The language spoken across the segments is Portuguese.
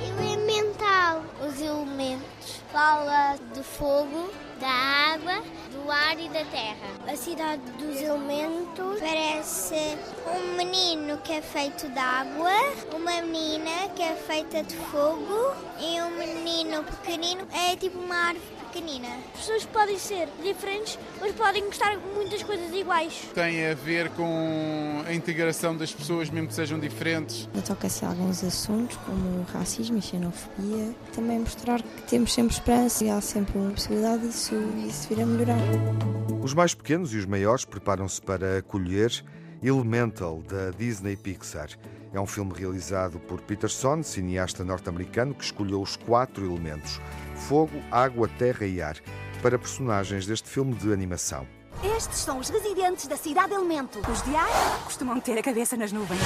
Elemental. Os elementos. Fala do fogo, da água, e da terra. A cidade dos elementos parece um menino que é feito de água, uma menina que é feita de fogo e um menino pequenino é tipo uma árvore pequenina. As pessoas podem ser diferentes, mas podem gostar de muitas coisas iguais. Tem a ver com a integração das pessoas, mesmo que sejam diferentes. Toca-se alguns assuntos como racismo e xenofobia. Também mostrar que temos sempre esperança e há sempre uma possibilidade disso, disso vir a melhorar. Os mais pequenos e os maiores preparam-se para acolher Elemental, da Disney Pixar. É um filme realizado por Peterson, cineasta norte-americano, que escolheu os quatro elementos: fogo, água, terra e ar, para personagens deste filme de animação. Estes são os residentes da cidade Elemento. Os de ar costumam ter a cabeça nas nuvens.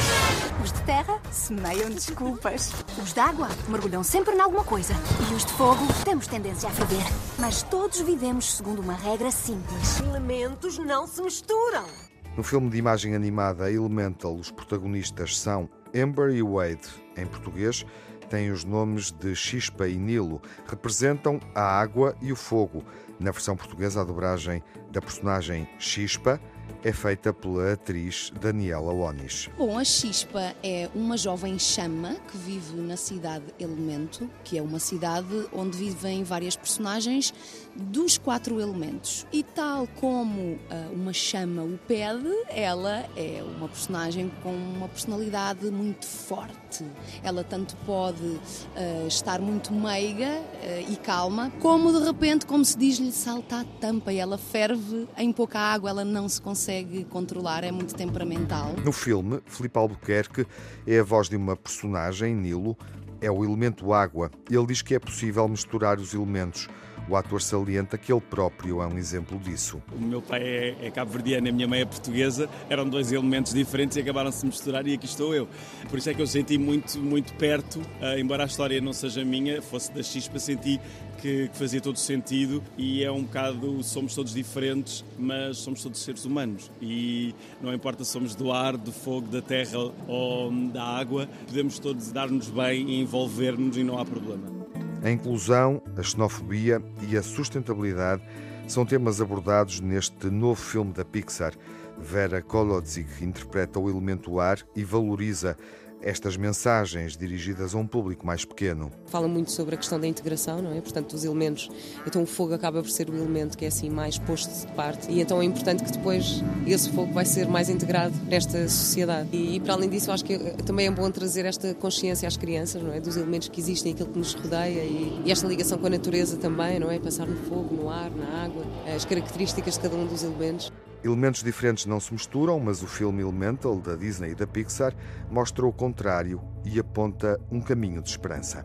Os de terra semeiam desculpas. Os de água mergulham sempre em alguma coisa. E os de fogo temos tendência a ferver. Mas todos vivemos segundo uma regra simples. Elementos não se misturam. No filme de imagem animada Elemental, os protagonistas são Amber e Wade. Em português, têm os nomes de Chispa e Nilo. Representam a água e o fogo. Na versão portuguesa, a dobragem da personagem Chispa é feita pela atriz Daniela Onis. Bom, a Chispa é uma jovem chama que vive na cidade Elemento, que é uma cidade onde vivem várias personagens dos quatro elementos. E tal como uh, uma chama o pede, ela é uma personagem com uma personalidade muito forte. Ela tanto pode uh, estar muito meiga uh, e calma, como de repente, como se diz-lhe, salta a tampa e ela ferve em pouca água, ela não se consegue controlar, é muito temperamental. No filme, Filipe Albuquerque é a voz de uma personagem, Nilo, é o elemento água. Ele diz que é possível misturar os elementos o ator salienta que ele próprio é um exemplo disso. O meu pai é, é cabo-verdiano a minha mãe é portuguesa, eram dois elementos diferentes e acabaram de se misturar e aqui estou eu. Por isso é que eu senti muito, muito perto, uh, embora a história não seja minha, fosse da Chispa, senti que, fazia todo sentido e é um bocado, somos todos diferentes, mas somos todos seres humanos e não importa se somos do ar, do fogo, da terra ou da água, podemos todos dar-nos bem e envolver-nos e não há problema. A inclusão, a xenofobia e a sustentabilidade são temas abordados neste novo filme da Pixar. Vera Kolodzig interpreta o elemento ar e valoriza estas mensagens dirigidas a um público mais pequeno. Fala muito sobre a questão da integração, não é? Portanto, dos elementos. Então, o fogo acaba por ser o elemento que é assim mais posto de parte e então é importante que depois esse fogo vai ser mais integrado nesta sociedade. E, e para além disso, acho que também é bom trazer esta consciência às crianças, não é? Dos elementos que existem, aquilo que nos rodeia e, e esta ligação com a natureza também, não é? Passar no fogo, no ar, na água, as características de cada um dos elementos. Elementos diferentes não se misturam, mas o filme Elemental, da Disney e da Pixar, mostra o contrário e aponta um caminho de esperança.